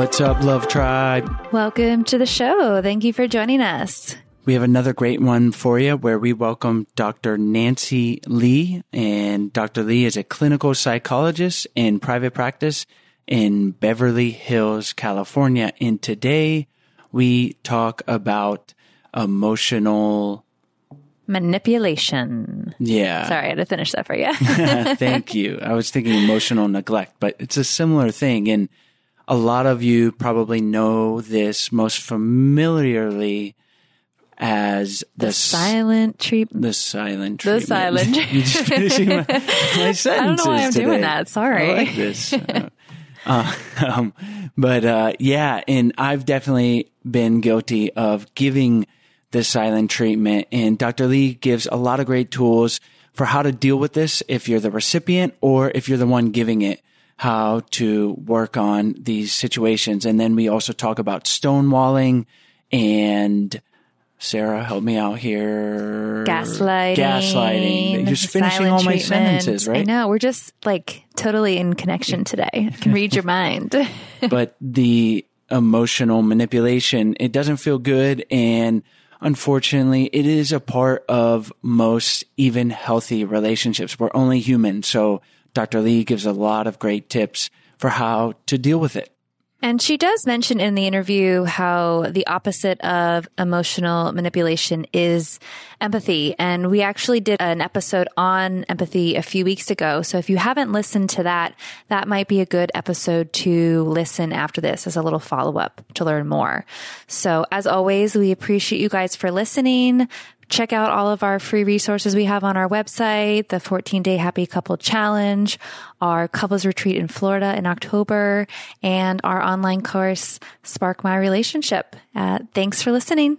What's up, Love Tribe? Welcome to the show. Thank you for joining us. We have another great one for you where we welcome Dr. Nancy Lee. And Dr. Lee is a clinical psychologist in private practice in Beverly Hills, California. And today we talk about emotional. Manipulation. Yeah. Sorry, I had to finish that for you. Thank you. I was thinking emotional neglect, but it's a similar thing. And a lot of you probably know this most familiarly as the, the silent treatment. the silent treatment. The treatment. silent You're just finishing my, my sentences I don't know why I'm doing that. Sorry. I like this. Uh, uh, um, but uh, yeah, and I've definitely been guilty of giving the silent treatment. And Dr. Lee gives a lot of great tools for how to deal with this if you're the recipient or if you're the one giving it, how to work on these situations. And then we also talk about stonewalling and Sarah, help me out here. Gaslighting. Gaslighting. You're just finishing all my sentences, right? I know. We're just like totally in connection today. I can read your mind. but the emotional manipulation, it doesn't feel good. And unfortunately, it is a part of most even healthy relationships. We're only human. So Dr. Lee gives a lot of great tips for how to deal with it. And she does mention in the interview how the opposite of emotional manipulation is empathy. And we actually did an episode on empathy a few weeks ago. So if you haven't listened to that, that might be a good episode to listen after this as a little follow up to learn more. So as always, we appreciate you guys for listening. Check out all of our free resources we have on our website, the 14 day happy couple challenge, our couples retreat in Florida in October, and our online course, Spark My Relationship. Uh, thanks for listening.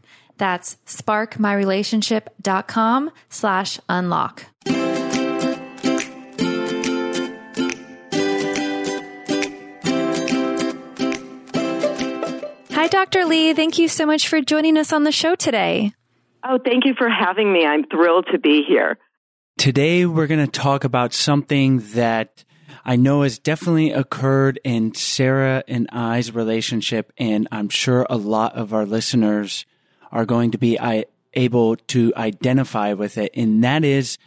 That's sparkmyrelationship.com slash unlock. Hi, Dr. Lee. Thank you so much for joining us on the show today. Oh, thank you for having me. I'm thrilled to be here. Today, we're going to talk about something that I know has definitely occurred in Sarah and I's relationship, and I'm sure a lot of our listeners are going to be able to identify with it, and that is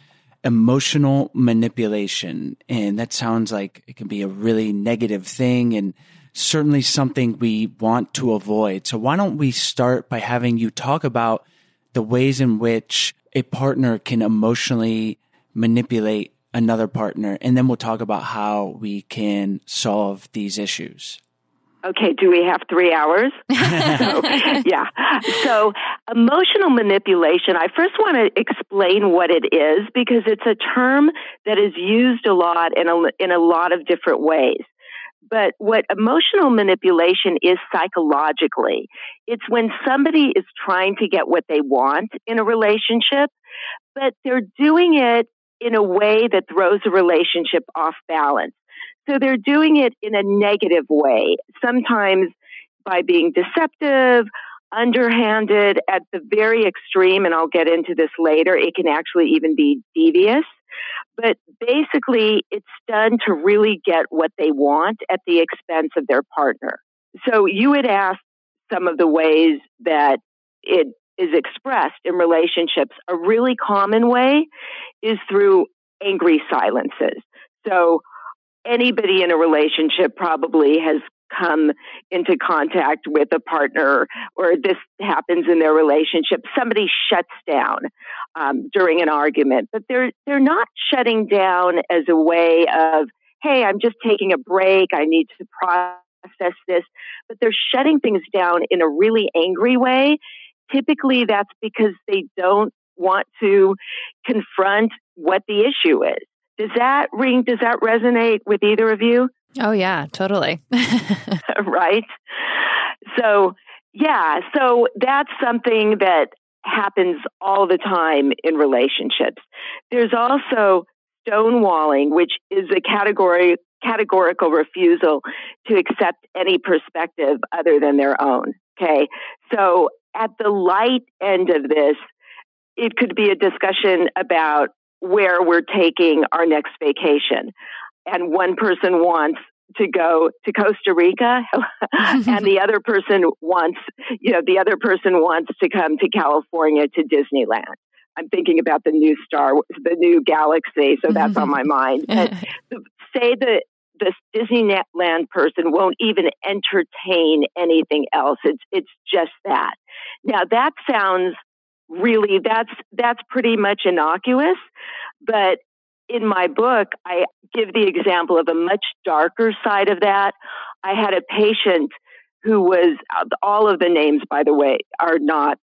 emotional manipulation. And that sounds like it can be a really negative thing and certainly something we want to avoid. So why don't we start by having you talk about the ways in which a partner can emotionally manipulate another partner, and then we'll talk about how we can solve these issues. Okay, do we have three hours? so, yeah. So, emotional manipulation, I first want to explain what it is because it's a term that is used a lot in a, in a lot of different ways. But what emotional manipulation is psychologically, it's when somebody is trying to get what they want in a relationship, but they're doing it in a way that throws a relationship off balance. So they're doing it in a negative way, sometimes by being deceptive, underhanded, at the very extreme, and I'll get into this later, it can actually even be devious. But basically, it's done to really get what they want at the expense of their partner. So you would ask some of the ways that it is expressed in relationships. A really common way is through angry silences. So anybody in a relationship probably has come into contact with a partner or this happens in their relationship somebody shuts down um, during an argument. But they're they're not shutting down as a way of hey i'm just taking a break. I need to process this. But they're shutting things down in a really angry way. Typically that's because they don't want to confront what the issue is does that ring does that resonate with either of you Oh, yeah, totally. right? So, yeah, so that's something that happens all the time in relationships. There's also stonewalling, which is a category categorical refusal to accept any perspective other than their own. Okay. So at the light end of this, it could be a discussion about where we're taking our next vacation and one person wants to go to Costa Rica and the other person wants, you know, the other person wants to come to California to Disneyland. I'm thinking about the new star, the new galaxy, so that's on my mm-hmm. mind. But say that the Disneyland person won't even entertain anything else. It's it's just that. Now that sounds really that's that's pretty much innocuous, but in my book, I give the example of a much darker side of that. I had a patient who was, uh, all of the names, by the way, are not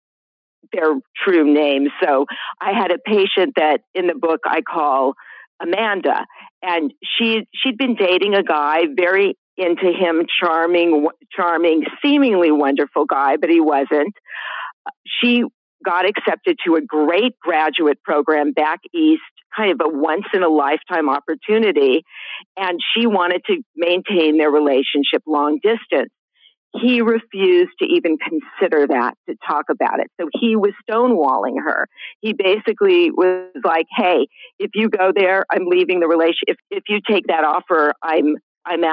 their true names. So I had a patient that in the book I call Amanda, and she she'd been dating a guy very into him, charming, charming, seemingly wonderful guy, but he wasn't. She got accepted to a great graduate program back east, kind of a once in a lifetime opportunity, and she wanted to maintain their relationship long distance he refused to even consider that to talk about it. So he was stonewalling her. He basically was like, "Hey, if you go there, I'm leaving the relationship. If if you take that offer, I'm I'm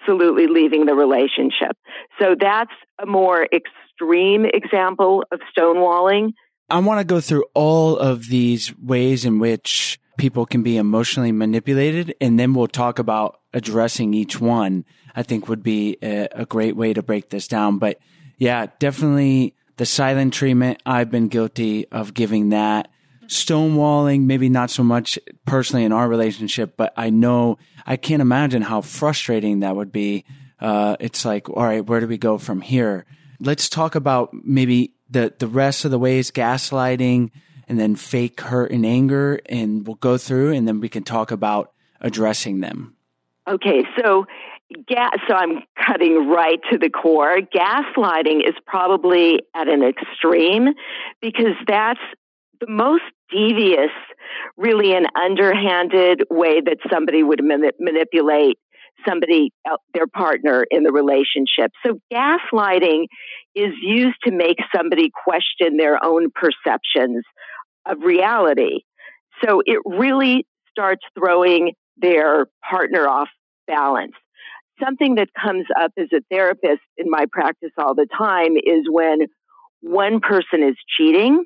absolutely leaving the relationship." So that's a more extreme example of stonewalling. I want to go through all of these ways in which people can be emotionally manipulated, and then we'll talk about addressing each one. I think would be a, a great way to break this down. But yeah, definitely the silent treatment. I've been guilty of giving that stonewalling, maybe not so much personally in our relationship, but I know I can't imagine how frustrating that would be. Uh, it's like, all right, where do we go from here? Let's talk about maybe the, the rest of the ways gaslighting and then fake hurt and anger, and we'll go through and then we can talk about addressing them. Okay, so gas, so I'm cutting right to the core. Gaslighting is probably at an extreme because that's the most devious, really an underhanded way that somebody would manipulate somebody, uh, their partner in the relationship. So gaslighting is used to make somebody question their own perceptions of reality. So it really starts throwing their partner off balance. Something that comes up as a therapist in my practice all the time is when one person is cheating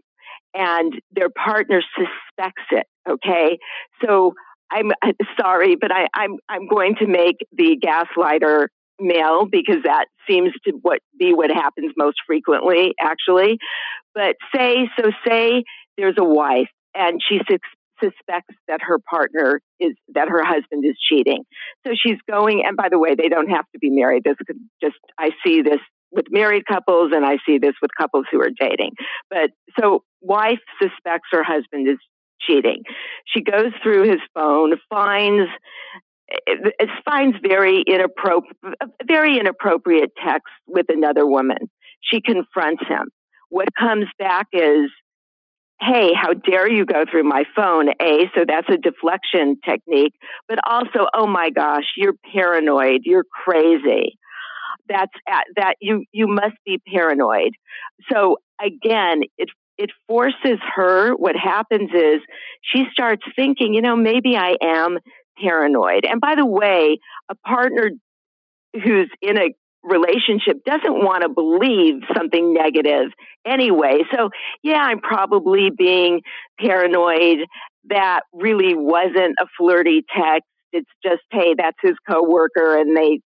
and their partner suspects it. Okay. So I'm sorry, but I, I'm, I'm going to make the gaslighter male because that seems to what be what happens most frequently, actually. But say, so say there's a wife and she suspects that her partner is that her husband is cheating. So she's going and by the way, they don't have to be married. This could just I see this with married couples and I see this with couples who are dating. But so wife suspects her husband is cheating. She goes through his phone, finds it finds very inappropriate very inappropriate text with another woman. She confronts him. What comes back is hey, how dare you go through my phone? A, so that's a deflection technique, but also, oh my gosh, you're paranoid, you're crazy. That's at, that you you must be paranoid. So again, it it forces her. What happens is she starts thinking, you know, maybe I am paranoid. And by the way, a partner who's in a relationship doesn't want to believe something negative anyway. So, yeah, I'm probably being paranoid. That really wasn't a flirty text. It's just, hey, that's his coworker and they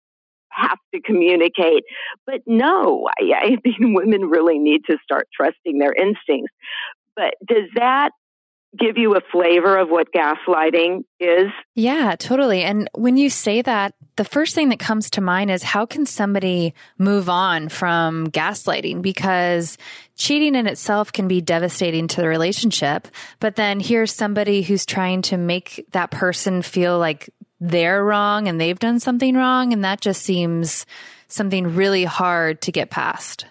have to communicate. But no, I, I think women really need to start trusting their instincts. But does that give you a flavor of what gaslighting is? Yeah, totally. And when you say that, the first thing that comes to mind is how can somebody move on from gaslighting? Because cheating in itself can be devastating to the relationship. But then here's somebody who's trying to make that person feel like they're wrong and they've done something wrong. And that just seems something really hard to get past.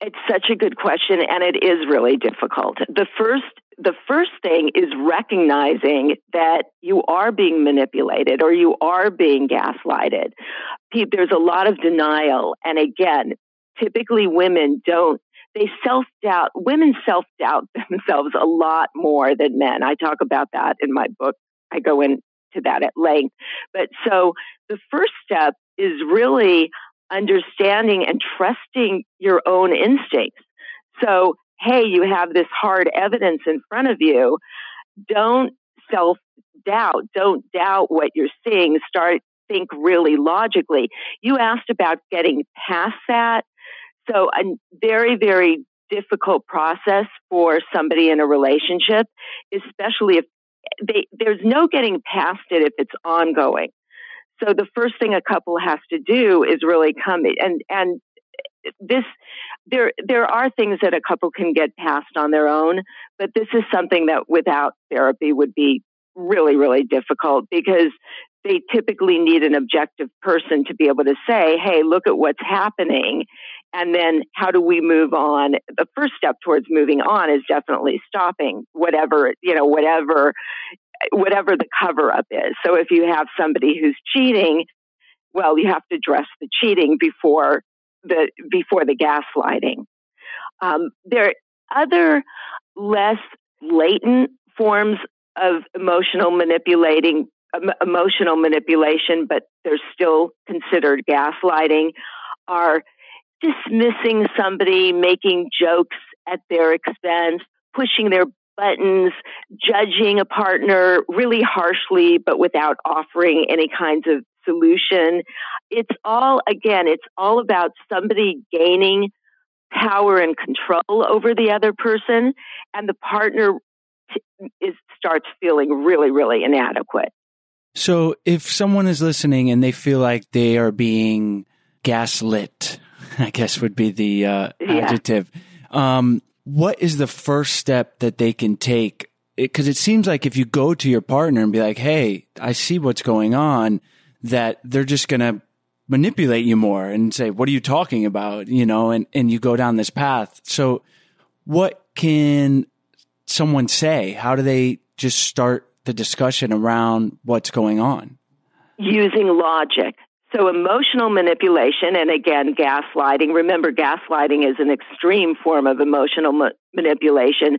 It's such a good question, and it is really difficult. The first the first thing is recognizing that you are being manipulated or you are being gaslighted. There's a lot of denial. And again, typically women don't, they self doubt, women self doubt themselves a lot more than men. I talk about that in my book. I go into that at length. But so the first step is really understanding and trusting your own instincts. So hey, you have this hard evidence in front of you, don't self doubt. Don't doubt what you're seeing. Start think really logically. You asked about getting past that. So a very, very difficult process for somebody in a relationship, especially if they, there's no getting past it if it's ongoing. So the first thing a couple has to do is really come and, and this there there are things that a couple can get past on their own, but this is something that without therapy would be really really difficult because they typically need an objective person to be able to say, "Hey, look at what's happening." And then how do we move on? The first step towards moving on is definitely stopping whatever, you know, whatever whatever the cover up is. So if you have somebody who's cheating, well, you have to address the cheating before the before the gaslighting. Um, there are other less latent forms of emotional manipulating emotional manipulation, but they're still considered gaslighting. Are dismissing somebody, making jokes at their expense, pushing their buttons, judging a partner really harshly, but without offering any kinds of solution. It's all, again, it's all about somebody gaining power and control over the other person, and the partner t- is, starts feeling really, really inadequate. So if someone is listening and they feel like they are being gaslit, I guess would be the uh, Yeah. adjective. Um, what is the first step that they can take? Because it, seems like if you go to your partner and be like, "Hey, I see what's going on," that they're just gonna manipulate you more and say, "What are you talking about?" You know, and and you go down this path. So, what can someone say? How do they just start the discussion around what's going on? using logic. So emotional manipulation, and again, gaslighting. Remember, gaslighting is an extreme form of emotional ma- manipulation,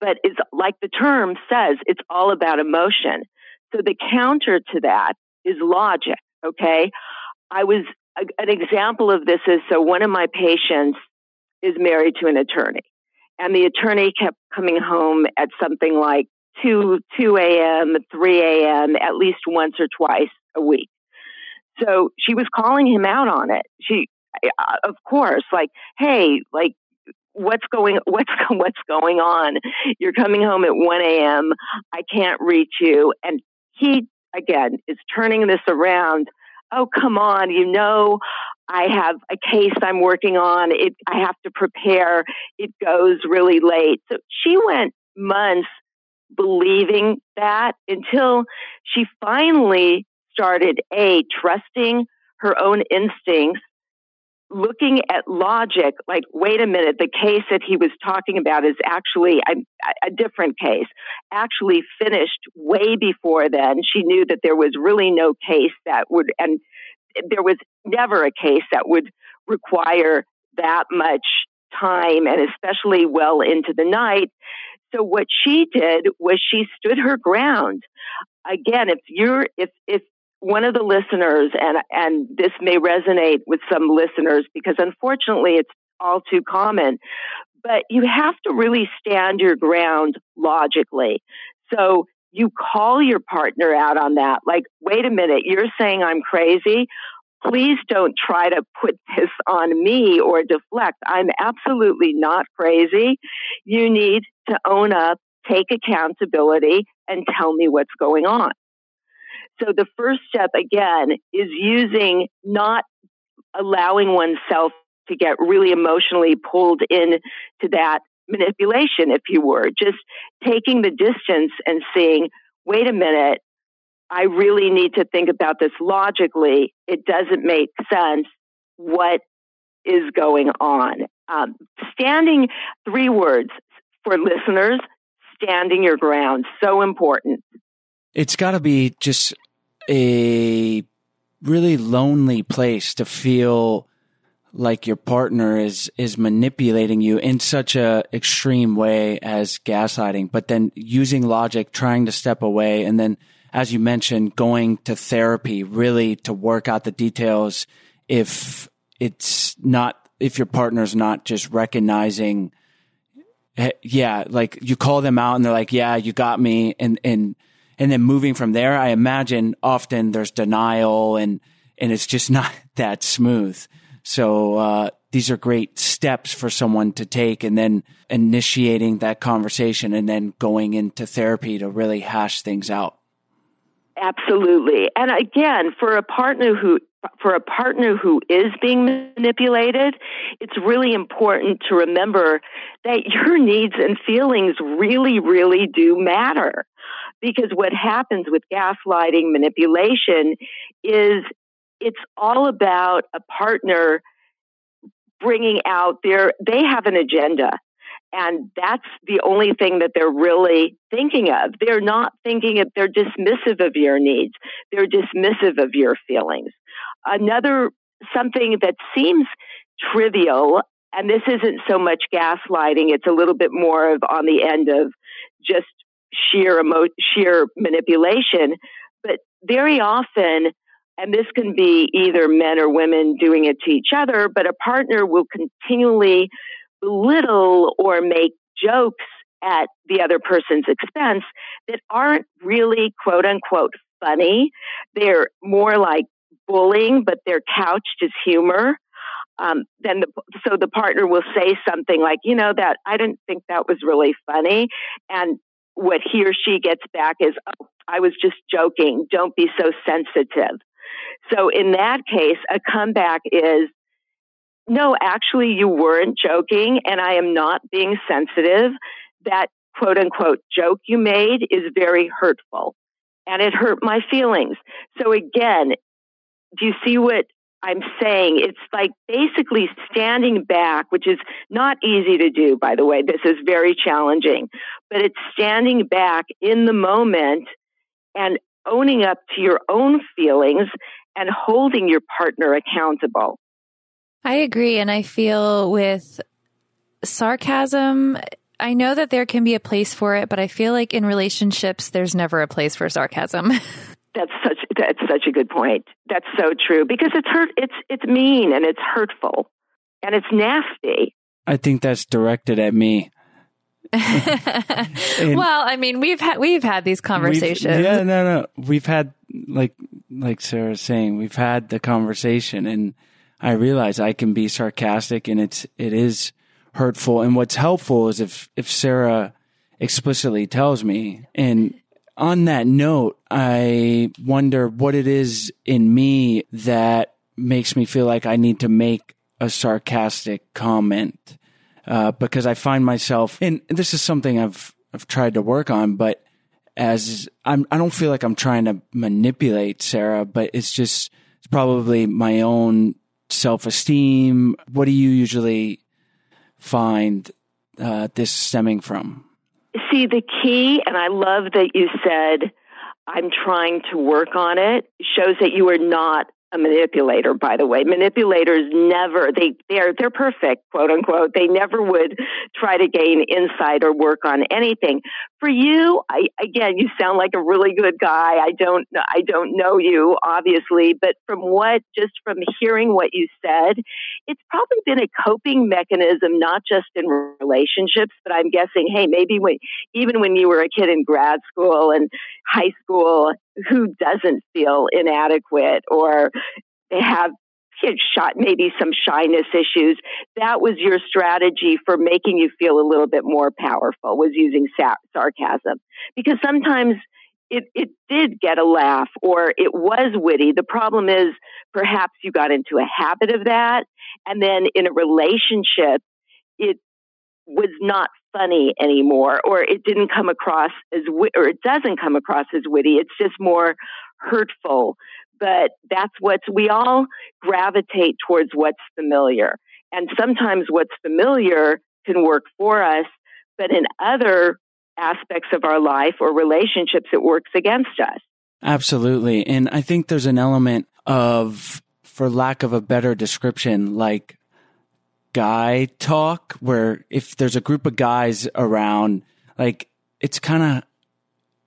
but it's like the term says, it's all about emotion. So the counter to that is logic. Okay. I was, a, an example of this is so one of my patients is married to an attorney and the attorney kept coming home at something like 2, 2 a.m., 3 a.m., at least once or twice a week. So she was calling him out on it. She, uh, of course, like, hey, like, what's going, what's, what's going on? You're coming home at 1 a.m. I can't reach you. And he, again, is turning this around. Oh, come on. You know, I have a case I'm working on. It, I have to prepare. It goes really late. So she went months believing that until she finally started a trusting her own instincts looking at logic like wait a minute the case that he was talking about is actually a, a different case actually finished way before then. She knew that there was really no case that would and there was never a case that would require that much time and especially well into the night so what she did was she stood her ground. Again if you're if if one of the listeners and and this may resonate with some listeners because unfortunately it's all too common but you have to really stand your ground logically. So you call your partner out on that. Like wait a minute you're saying i'm crazy please don't try to put this on me or deflect. I'm absolutely not crazy. You need to own up take accountability and tell me what's going on. So the first step again is using not allowing oneself to get really emotionally pulled in to that manipulation, if you were, just taking the distance and saying, wait a minute, I really need to think about this logically. It doesn't make sense. What is going on? Um, standing, three words for listeners, standing your ground, so important. It's got to be just a really lonely place to feel like your partner is is manipulating you in such a extreme way as gaslighting but then using logic trying to step away and then as you mentioned going to therapy really to work out the details if it's not if your partner's not just recognizing yeah like you call them out and they're like yeah you got me and and and then moving from there i imagine often there's denial and and it's just not that smooth. So uh, these are great steps for someone to take and then initiating that conversation and then going into therapy to really hash things out Absolutely. And again, for a partner who for a partner who is being manipulated, it's really important to remember that your needs and feelings really really do matter. Because what happens with gaslighting manipulation is it's all about a partner bringing out their they have an agenda and that's the only thing that they're really thinking of. They're not thinking of, they're dismissive of your needs. They're dismissive of your feelings. Another, something that seems trivial, and this isn't so much gaslighting, it's a little bit more of on the end of just sheer emo- sheer manipulation. But very often, and this can be either men or women doing it to each other, but a partner will continually belittle or make jokes at the other person's expense that aren't really quote unquote funny. They're more like bullying, but they're couched as humor. Um, then the, so the partner will say something like, you know, that I didn't think that was really funny. And what he or she gets back is, oh, I was just joking. Don't be so sensitive. So in that case, a comeback is, no, actually, you weren't joking, and I am not being sensitive. That quote unquote joke you made is very hurtful, and it hurt my feelings. So, again, do you see what I'm saying? It's like basically standing back, which is not easy to do, by the way. This is very challenging, but it's standing back in the moment and owning up to your own feelings and holding your partner accountable. I agree. And I feel with sarcasm, I know that there can be a place for it, but I feel like in relationships, there's never a place for sarcasm. that's such that's such a good point. That's so true because it's hurt. It's it's mean and it's hurtful and it's nasty. I think that's directed at me. well, I mean, we've had we've had these conversations. We've, yeah, no, no, we've had like like Sarah's saying, we've had the conversation, and I realize I can be sarcastic and it's, it is hurtful. And what's helpful is if, if Sarah explicitly tells me. And on that note, I wonder what it is in me that makes me feel like I need to make a sarcastic comment. Uh, because I find myself, and this is something I've, I've tried to work on, but as I'm, I don't feel like I'm trying to manipulate Sarah, but it's just, it's probably my own self esteem? What do you usually find uh, this stemming from? See, the key, and I love that you said, I'm trying to work on it, shows that you are not a manipulator, by the way. Manipulators never, they, they're, they're perfect, quote unquote. They never would try to gain insight or work on anything. For you, I, again, you sound like a really good guy. I don't, I don't know you, obviously, but from what, just from hearing what you said, it's probably been a coping mechanism, not just in relationships, but I'm guessing, hey, maybe when, even when you were a kid in grad school and high school, who doesn't feel inadequate or they have shot maybe some shyness issues? That was your strategy for making you feel a little bit more powerful was using sa- sarcasm. Because sometimes it, it did get a laugh or it was witty. The problem is perhaps you got into a habit of that and then in a relationship it was not funny anymore or it didn't come across as or it doesn't come across as witty. It's just more hurtful. But that's what's we all gravitate towards what's familiar. And sometimes what's familiar can work for us but in other aspects of our life or relationships it works against us absolutely and i think there's an element of for lack of a better description like guy talk where if there's a group of guys around, like it's kind of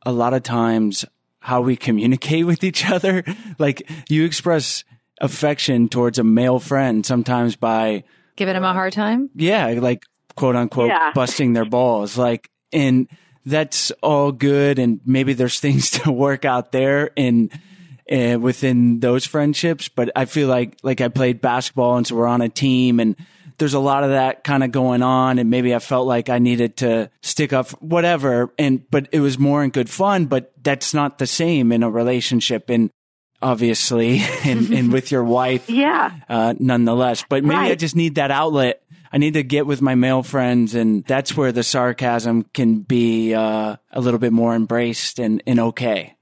a lot of times how we communicate with each other. Like you express affection towards a male friend sometimes by giving him a hard time. Yeah. Like quote unquote yeah. busting their balls. Like, and that's all good. And maybe there's things to work out there in, uh, within those friendships. But I feel like, like I played basketball and so we're on a team and there's a lot of that kind of going on. And maybe I felt like I needed to stick up, whatever. And, but it was more in good fun, but that's not the same in a relationship. And obviously, and, and with your wife, Yeah. uh, nonetheless. But maybe I just need that outlet. I need to get with my male friends, and that's where the sarcasm can be uh, a little bit more embraced and, and okay.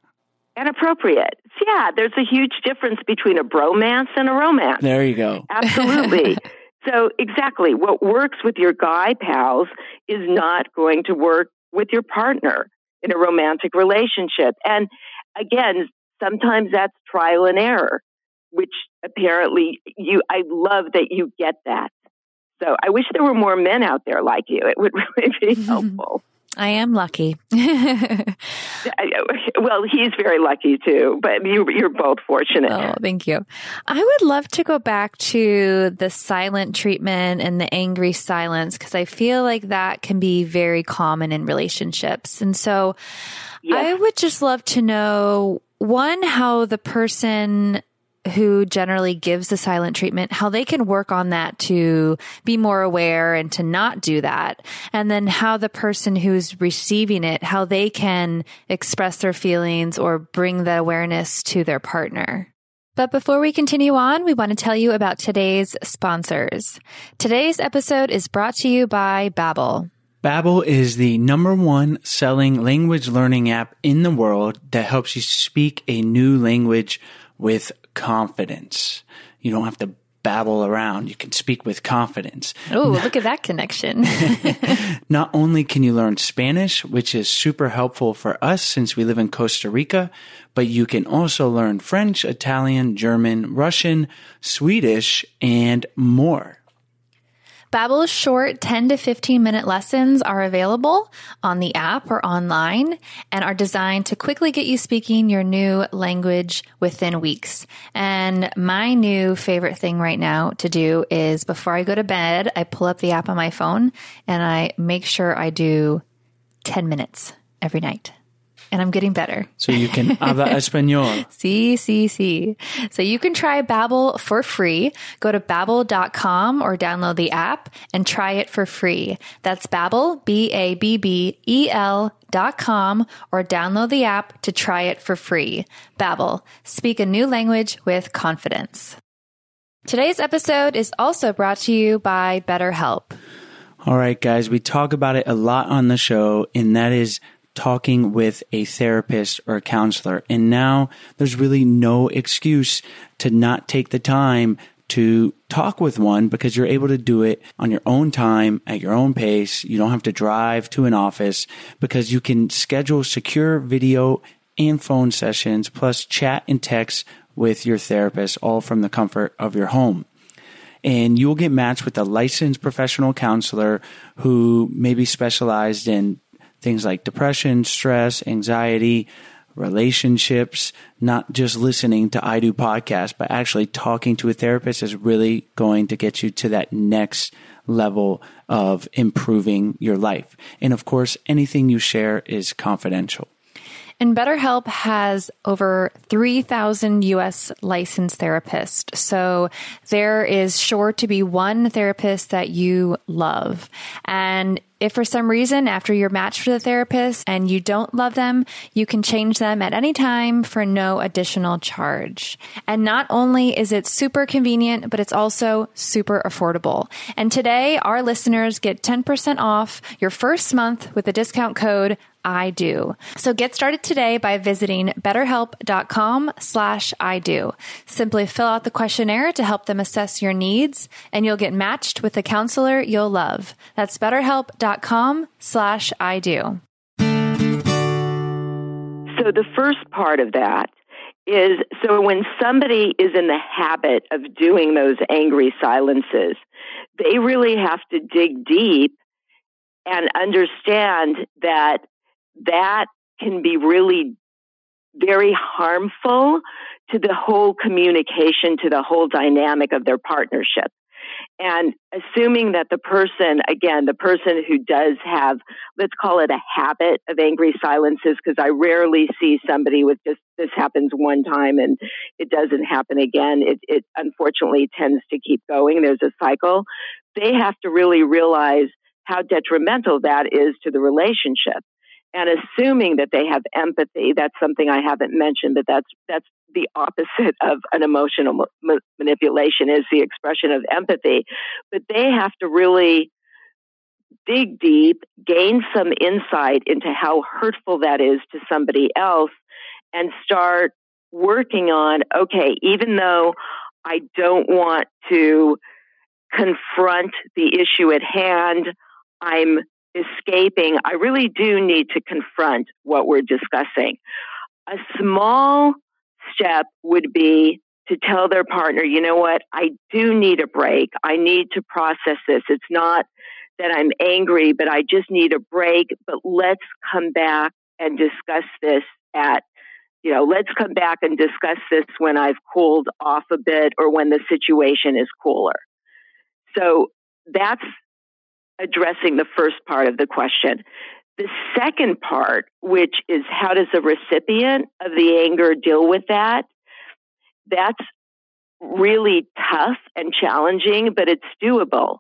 And appropriate. Yeah, there's a huge difference between a bromance and a romance. There you go. Absolutely. so, exactly, what works with your guy pals is not going to work with your partner in a romantic relationship. And again, sometimes that's trial and error, which apparently you, I love that you get that. So, I wish there were more men out there like you. It would really be helpful. I am lucky. well, he's very lucky too, but you, you're both fortunate. Oh, thank you. I would love to go back to the silent treatment and the angry silence because I feel like that can be very common in relationships. And so Yes. I would just love to know one, how the person who generally gives the silent treatment, how they can work on that to be more aware and to not do that. And then how the person who's receiving it, how they can express their feelings or bring the awareness to their partner. But before we continue on, we want to tell you about today's sponsors. Today's episode is brought to you by Babbel. Babbel is the number one selling language learning app in the world that helps you speak a new language with confidence. You don't have to babble around. You can speak with confidence. Oh, look at that connection. Not only can you learn Spanish, which is super helpful for us since we live in Costa Rica, but you can also learn French, Italian, German, Russian, Swedish, and more. Babbel's short 10 to 15 minute lessons are available on the app or online and are designed to quickly get you speaking your new language within weeks. And my new favorite thing right now to do is before I go to bed, I pull up the app on my phone and I make sure I do 10 minutes every night. And I'm getting better. So you can habla español. See, see, see. So you can try Babbel for free. Go to babbel.com or download the app and try it for free. That's Babbel, B-A-B-B-E-L dot com or download the app to try it for free. Babbel, speak a new language with confidence. Today's episode is also brought to you by BetterHelp. All right, guys, we talk about it a lot on the show, and that is talking with a therapist or a counselor. And now there's really no excuse to not take the time to talk with one because you're able to do it on your own time at your own pace. You don't have to drive to an office because you can schedule secure video and phone sessions plus chat and text with your therapist all from the comfort of your home and you'll get matched with a licensed professional counselor who may be specialized in things like depression, stress, anxiety, relationships, not just listening to I Do podcast, but actually talking to a therapist is really going to get you to that next level of improving your life. And of course, anything you share is confidential. And BetterHelp has over 3,000 US licensed therapists. So there is sure to be one therapist that you love. And if for some reason after you're matched with a therapist and you don't love them, you can change them at any time for no additional charge. And not only is it super convenient, but it's also super affordable. And today our listeners get 10% off your first month with the discount code I do. So get started today by visiting betterhelp.com slash I do. Simply fill out the questionnaire to help them assess your needs and you'll get matched with a counselor you'll love. That's betterhelp.com slash I do. So the first part of that is so when somebody is in the habit of doing those angry silences, they really have to dig deep and understand that that can be really very harmful to the whole communication, to the whole dynamic of their partnership. And assuming that the person, again, the person who does have, let's call it a habit of angry silences, because I rarely see somebody with just, this happens one time and it doesn't happen again. It, it unfortunately tends to keep going. There's a cycle. They have to really realize how detrimental that is to the relationship and assuming that they have empathy that's something i haven't mentioned but that's that's the opposite of an emotional ma- manipulation is the expression of empathy. But they have to really dig deep gain some insight into how hurtful that is to somebody else and start working on okay even though i don't want to confront the issue at hand i'm escaping, I really do need to confront what we're discussing. A small step would be to tell their partner, you know what, I do need a break. I need to process this. It's not that I'm angry, but I just need a break. But let's come back and discuss this at, you know, let's come back and discuss this when I've cooled off a bit or when the situation is cooler. So that's addressing the first part of the question. The second part, which is how does the recipient of the anger deal with that? That's really tough and challenging, but it's doable.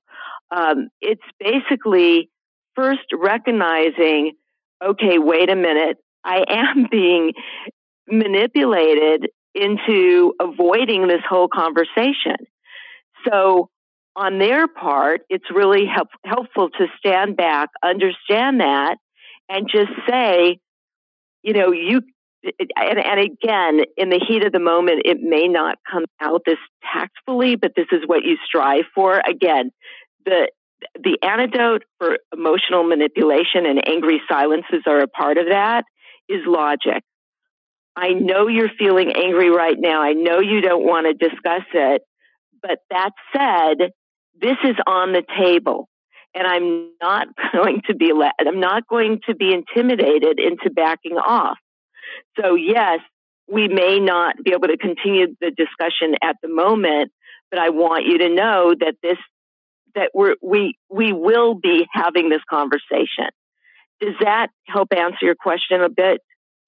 Um, it's basically first recognizing, okay, wait a minute, I am being manipulated into avoiding this whole conversation. So on their part, it's really help, helpful to stand back, understand that, and just say, you know, you, and, and again, in the heat of the moment, it may not come out this tactfully, but this is what you strive for. Again, the, the antidote for emotional manipulation and angry silences are a part of that is logic. I know you're feeling angry right now. I know you don't want to discuss it. But that said, this is on the table and I'm not going to be let, I'm not going to be intimidated into backing off. So yes, we may not be able to continue the discussion at the moment, but I want you to know that this that we're, we we will be having this conversation. Does that help answer your question a bit?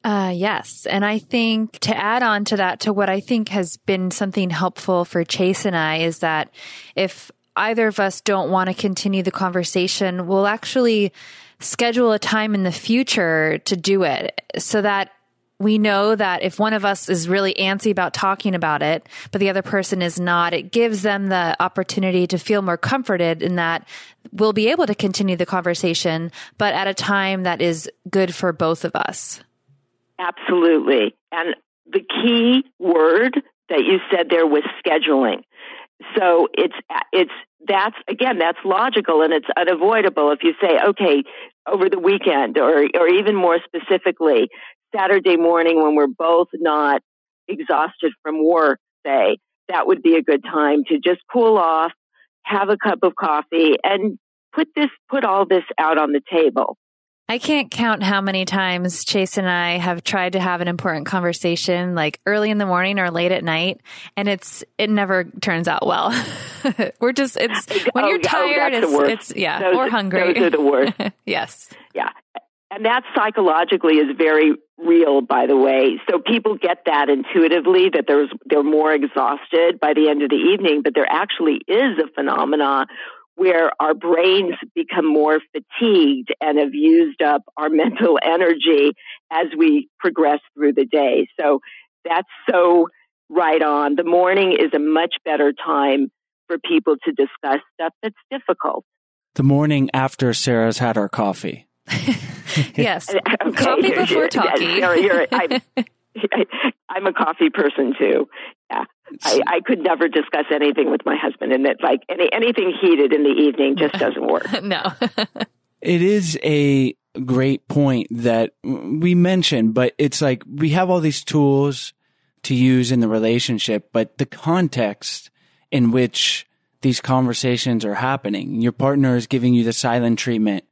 Uh, yes. And I think to add on to that, to what I think has been something helpful for Chase and I is that if either of us don't want to continue the conversation, we'll actually schedule a time in the future to do it so that we know that if one of us is really antsy about talking about it, but the other person is not, it gives them the opportunity to feel more comforted in that we'll be able to continue the conversation, but at a time that is good for both of us. Absolutely. And the key word that you said there was scheduling. So it's it's that's again that's logical and it's unavoidable if you say okay over the weekend or or even more specifically Saturday morning when we're both not exhausted from work say that would be a good time to just cool off have a cup of coffee and put this put all this out on the table I can't count how many times Chase and I have tried to have an important conversation like early in the morning or late at night and it's it never turns out well. We're just it's oh, when oh, you're tired oh, it's it's yeah, those, or hungry. Those are the worst. yes. Yeah. And that psychologically is very real, by the way. So people get that intuitively that there's they're more exhausted by the end of the evening, but there actually is a phenomena where our brains become more fatigued and have used up our mental energy as we progress through the day. So that's so right on. The morning is a much better time for people to discuss stuff that's difficult. The morning after Sarah's had her coffee. yes. Okay. Coffee before talking. You're, you're, I'm, I'm a coffee person too. Yeah. I, I could never discuss anything with my husband and that like any, anything heated in the evening just doesn't work. no. it is a great point that we mentioned, but it's like we have all these tools to use in the relationship, but the context in which these conversations are happening, your partner is giving you the silent treatment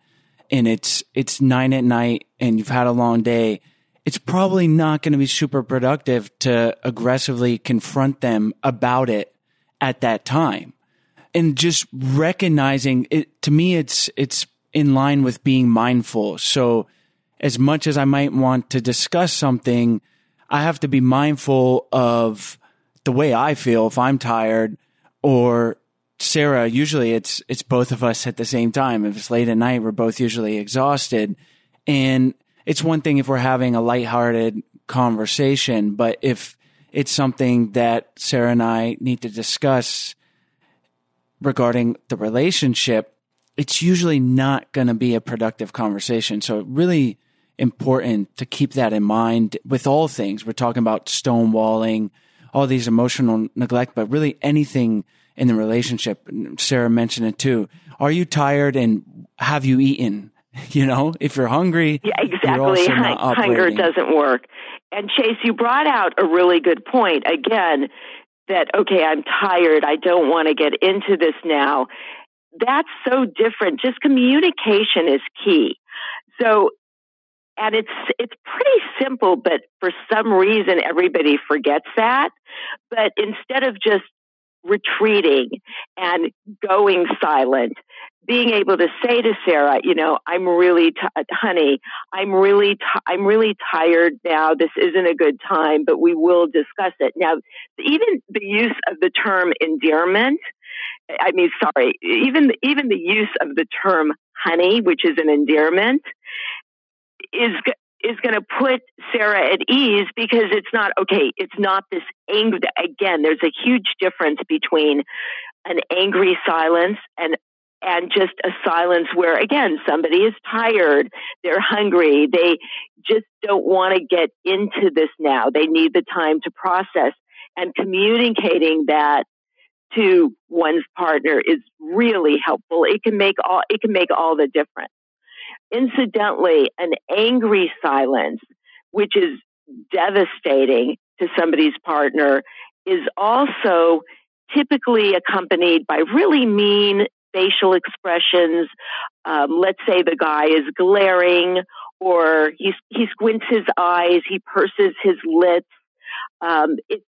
and it's, it's nine at night and you've had a long day it's probably not going to be super productive to aggressively confront them about it at that time. and just recognizing it to me it's it's in line with being mindful. So as much as I might want to discuss something, I have to be mindful of the way I feel if I'm tired or Sarah, usually it's it's both of us at the same time. If it's late at night, we're both usually exhausted. And it's one thing if we're having a lighthearted conversation, but if it's something that Sarah and I need to discuss regarding the relationship, it's usually not going to be a productive conversation. So really important to keep that in mind with all things. We're talking about stonewalling, all these emotional neglect, but really anything in the relationship. Sarah mentioned it too. Are you tired and have you eaten? You know, if you're hungry, yeah, exactly. Hunger doesn't work. And Chase, you brought out a really good point again that, okay, I'm tired. I don't want to get into this now. That's so different. Just communication is key. So, and it's, it's pretty simple, but for some reason everybody forgets that. But instead of just retreating and going silent, being able to say to Sarah, you know, I'm really, t- honey, I'm really, t- I'm really tired now. This isn't a good time, but we will discuss it. Now, even the use of the term endearment, I mean, sorry, even, even the use of the term honey, which is an endearment, is, is going to put Sarah at ease because it's not, okay, it's not this anger. Again, there's a huge difference between an angry silence and and just a silence where again somebody is tired they're hungry they just don't want to get into this now. They need the time to process and communicating that to one's partner is really helpful. It can make all it can make all the difference. Incidentally, an angry silence, which is devastating to somebody's partner, is also typically accompanied by really mean facial expressions. Um, let's say the guy is glaring or he, he squints his eyes, he purses his lips. Um, it,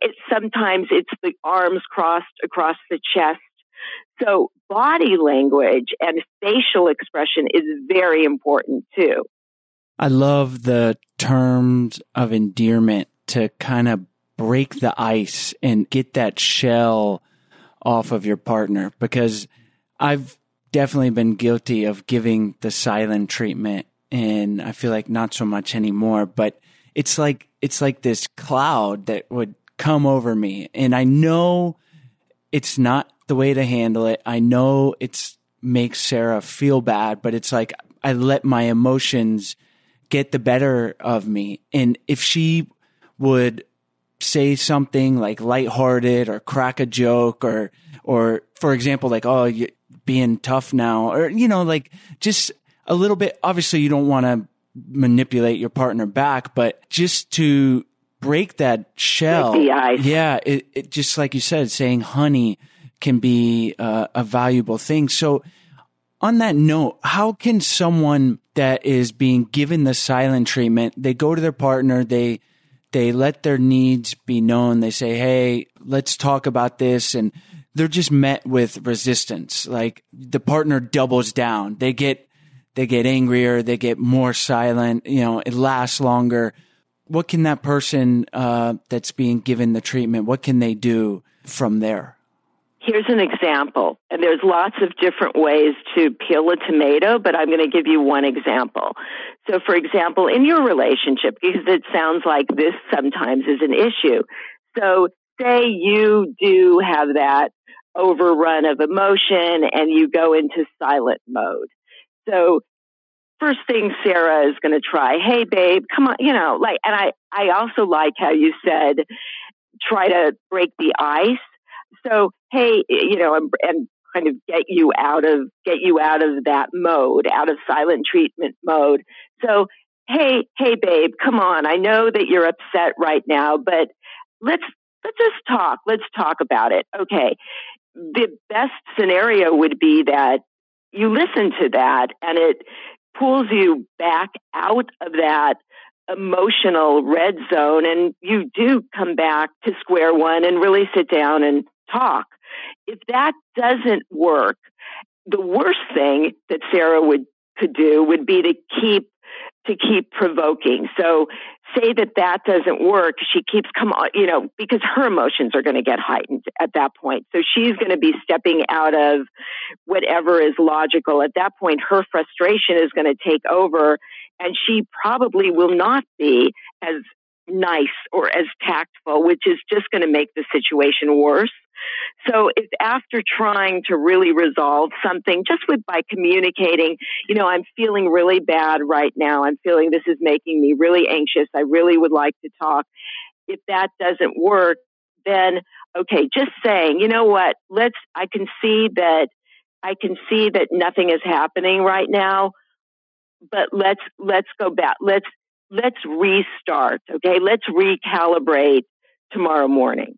it, sometimes it's the arms crossed across the chest. So body language and facial expression is very important too. I love the terms of endearment to kind of break the ice and get that shell off of your partner because I've definitely been guilty of giving the silent treatment and I feel like not so much anymore, but it's like, it's like this cloud that would come over me. And I know it's not the way to handle it. I know it's makes Sarah feel bad, but it's like I let my emotions get the better of me. And if she would say something like lighthearted or crack a joke or, or for example, like, oh, you're being tough now, or, you know, like just a little bit. Obviously, you don't want to manipulate your partner back, but just to break that shell. Yeah. It, it, just like you said, saying honey, can be uh, a valuable thing. So, on that note, how can someone that is being given the silent treatment, they go to their partner, they they let their needs be known. They say, "Hey, let's talk about this," and they're just met with resistance. Like the partner doubles down. They get they get angrier. They get more silent. You know, it lasts longer. What can that person uh, that's being given the treatment? What can they do from there? Here's an example, and there's lots of different ways to peel a tomato, but I'm going to give you one example. So, for example, in your relationship, because it sounds like this sometimes is an issue. So, say you do have that overrun of emotion and you go into silent mode. So, first thing Sarah is going to try, hey, babe, come on, you know, like, and I, I also like how you said, try to break the ice so, hey, you know, and, and kind of get you out of get you out of that mode, out of silent treatment mode. So, hey, hey, babe, come on. I know that you're upset right now, but let's let's just talk. Let's talk about it. Okay. The best scenario would be that you listen to that and it pulls you back out of that emotional red zone and you do come back to square one and really sit down and talk. if that doesn't work, the worst thing that Sarah would could do would be to keep to keep provoking. So say that that doesn't work. She keeps come on, you know, because her emotions are going to get heightened at that point. So she's going to be stepping out of whatever is logical. At that point, her frustration is going to take over and she probably will not be as nice or as tactful, which is just going to make the situation worse. So if after trying to really resolve something just with by communicating, you know, I'm feeling really bad right now. I'm feeling this is making me really anxious. I really would like to talk. If that doesn't work, then okay, just saying, you know what? Let's I can see that I can see that nothing is happening right now, but let's let's go back. Let's let's restart, okay? Let's recalibrate tomorrow morning.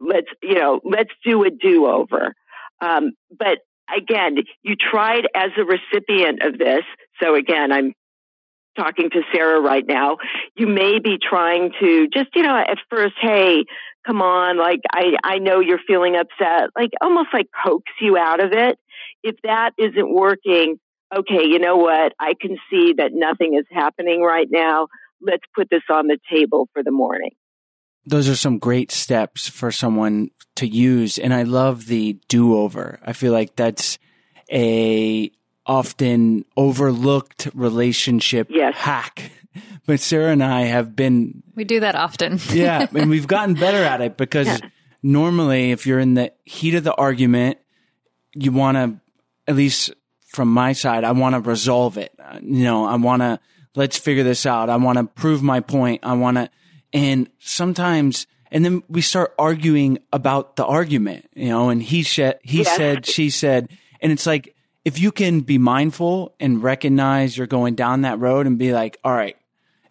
Let's you know let's do a do over um, but again you tried as a recipient of this so again i'm talking to sarah right now. You may be trying to just you know at first hey come on like i i know you're feeling upset like almost like coax you out of it. If that isn't working okay you know what i can see that nothing is happening right now let's put this on the table for the morning those are some great steps for someone to use. And I love the do over. I feel like that's a often overlooked relationship yes. hack. But Sarah and I have been. We do that often. yeah. And we've gotten better at it because yeah. normally if you're in the heat of the argument, you want to, at least from my side, I want to resolve it. Uh, you know, I want to, let's figure this out. I want to prove my point. I want to, and sometimes, and then we start arguing about the argument, you know, and he said, he yeah. said, she said, and it's like, if you can be mindful and recognize you're going down that road and be like, all right.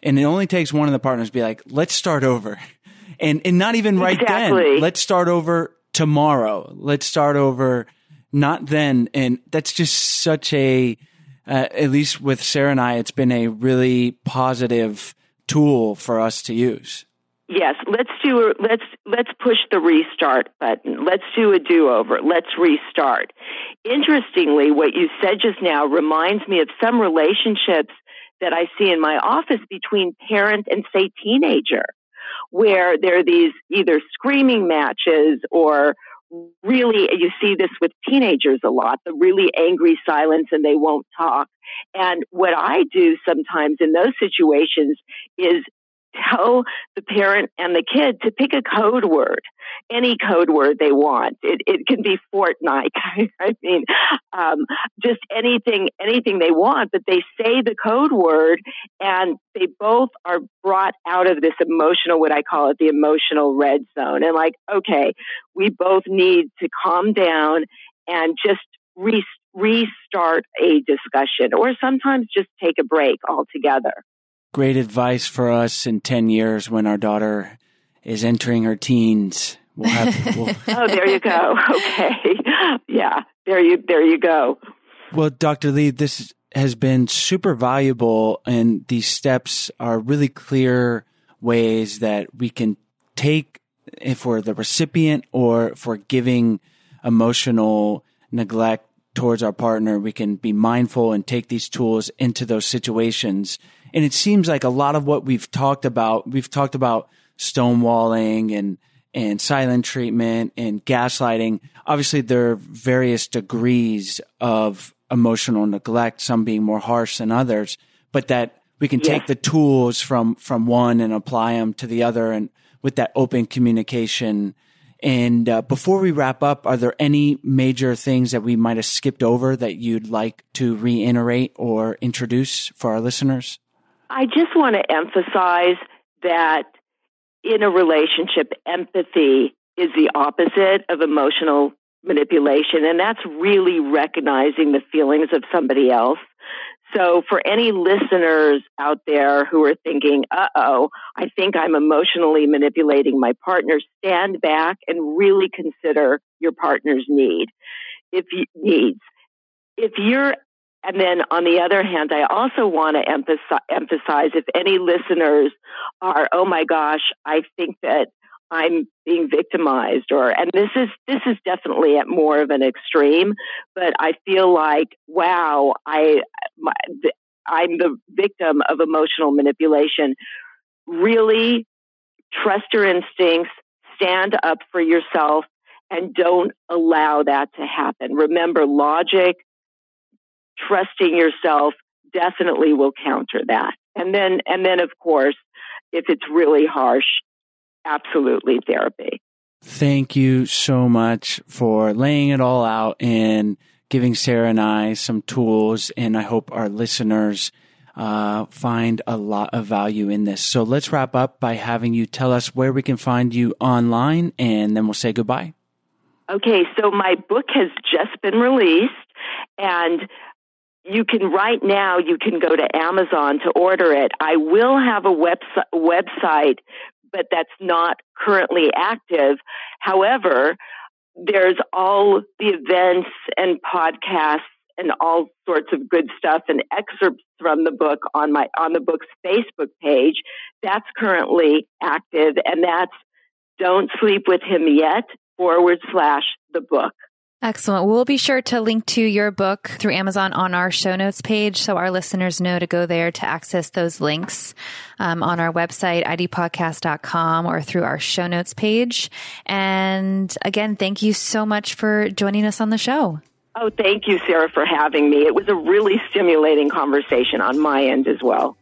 And it only takes one of the partners to be like, let's start over. And, and not even right exactly. then. Let's start over tomorrow. Let's start over not then. And that's just such a, uh, at least with Sarah and I, it's been a really positive tool for us to use. Yes, let's do let's let's push the restart button. Let's do a do-over. Let's restart. Interestingly, what you said just now reminds me of some relationships that I see in my office between parent and say teenager where there are these either screaming matches or really you see this with teenagers a lot the really angry silence and they won't talk. And what i do sometimes in those situations is tell the parent and the kid to pick a code word, any code word they want. It, it can be Fortnite. I mean, um, just anything, anything they want, but they say the code word and they both are brought out of this emotional, what I call it, the emotional red zone. And like, okay, we both need to calm down and just re- restart a discussion or sometimes just take a break altogether great advice for us in 10 years when our daughter is entering her teens. We'll have, we'll... oh, there you go. Okay. Yeah. There you, there you go. Well, Dr. Lee, this has been super valuable and these steps are really clear ways that we can take eh, if we're the recipient or for giving emotional neglect towards our partner, we can be mindful and take these tools into those situations and it seems like a lot of what we've talked about, we've talked about stonewalling and, and silent treatment and gaslighting. Obviously, there are various degrees of emotional neglect, some being more harsh than others, but that we can take the tools from, from one and apply them to the other and with that open communication. And uh, before we wrap up, are there any major things that we might have skipped over that you'd like to reiterate or introduce for our listeners? I just want to emphasize that in a relationship, empathy is the opposite of emotional manipulation, and that's really recognizing the feelings of somebody else. So, for any listeners out there who are thinking, uh oh, I think I'm emotionally manipulating my partner, stand back and really consider your partner's need. If you, needs. If you're and then on the other hand, I also want to emphasize, emphasize if any listeners are, oh my gosh, I think that I'm being victimized or and this is this is definitely at more of an extreme but I feel like wow I my, I'm the victim of emotional manipulation. Really trust your instincts stand up for yourself and don't allow that to happen. Remember logic trusting yourself definitely will counter that and then and then of course if it's really harsh absolutely therapy. Thank you so much for laying it all out and giving Sarah and I some tools. And I hope our listeners uh, find a lot of value in this. So let's wrap up by having you tell us where we can find you online, and then we'll say goodbye. Okay, so my book has just been released, and you can right now you can go to Amazon to order it. I will have a website website but that's not currently active. However, there's all the events and podcasts and all sorts of good stuff and excerpts from the book on my on the book's Facebook page. That's currently active and that's don't sleep with him yet forward slash the book. Excellent. We'll be sure to link to your book through Amazon on our show notes page so our listeners know to go there to access those links um, on our website, idpodcast.com or through our show notes page. And again, thank you so much for joining us on the show. Oh, thank you, Sarah, for having me. It was a really stimulating conversation on my end as well.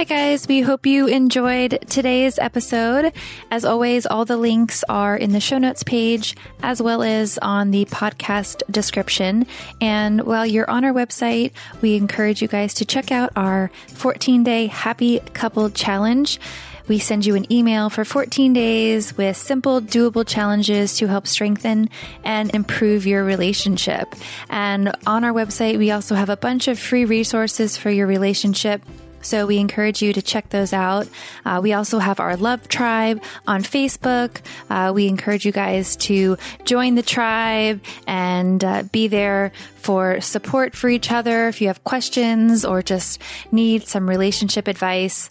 Hi, guys. We hope you enjoyed today's episode. As always, all the links are in the show notes page as well as on the podcast description. And while you're on our website, we encourage you guys to check out our 14 day happy couple challenge. We send you an email for 14 days with simple, doable challenges to help strengthen and improve your relationship. And on our website, we also have a bunch of free resources for your relationship so we encourage you to check those out. Uh, we also have our Love Tribe on Facebook. Uh, we encourage you guys to join the tribe and uh, be there for support for each other. If you have questions or just need some relationship advice,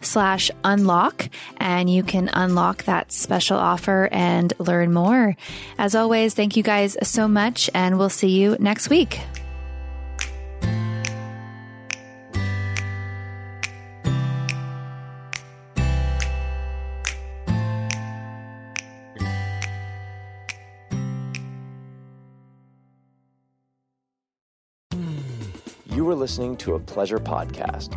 slash unlock and you can unlock that special offer and learn more. As always, thank you guys so much and we'll see you next week. You were listening to a pleasure podcast.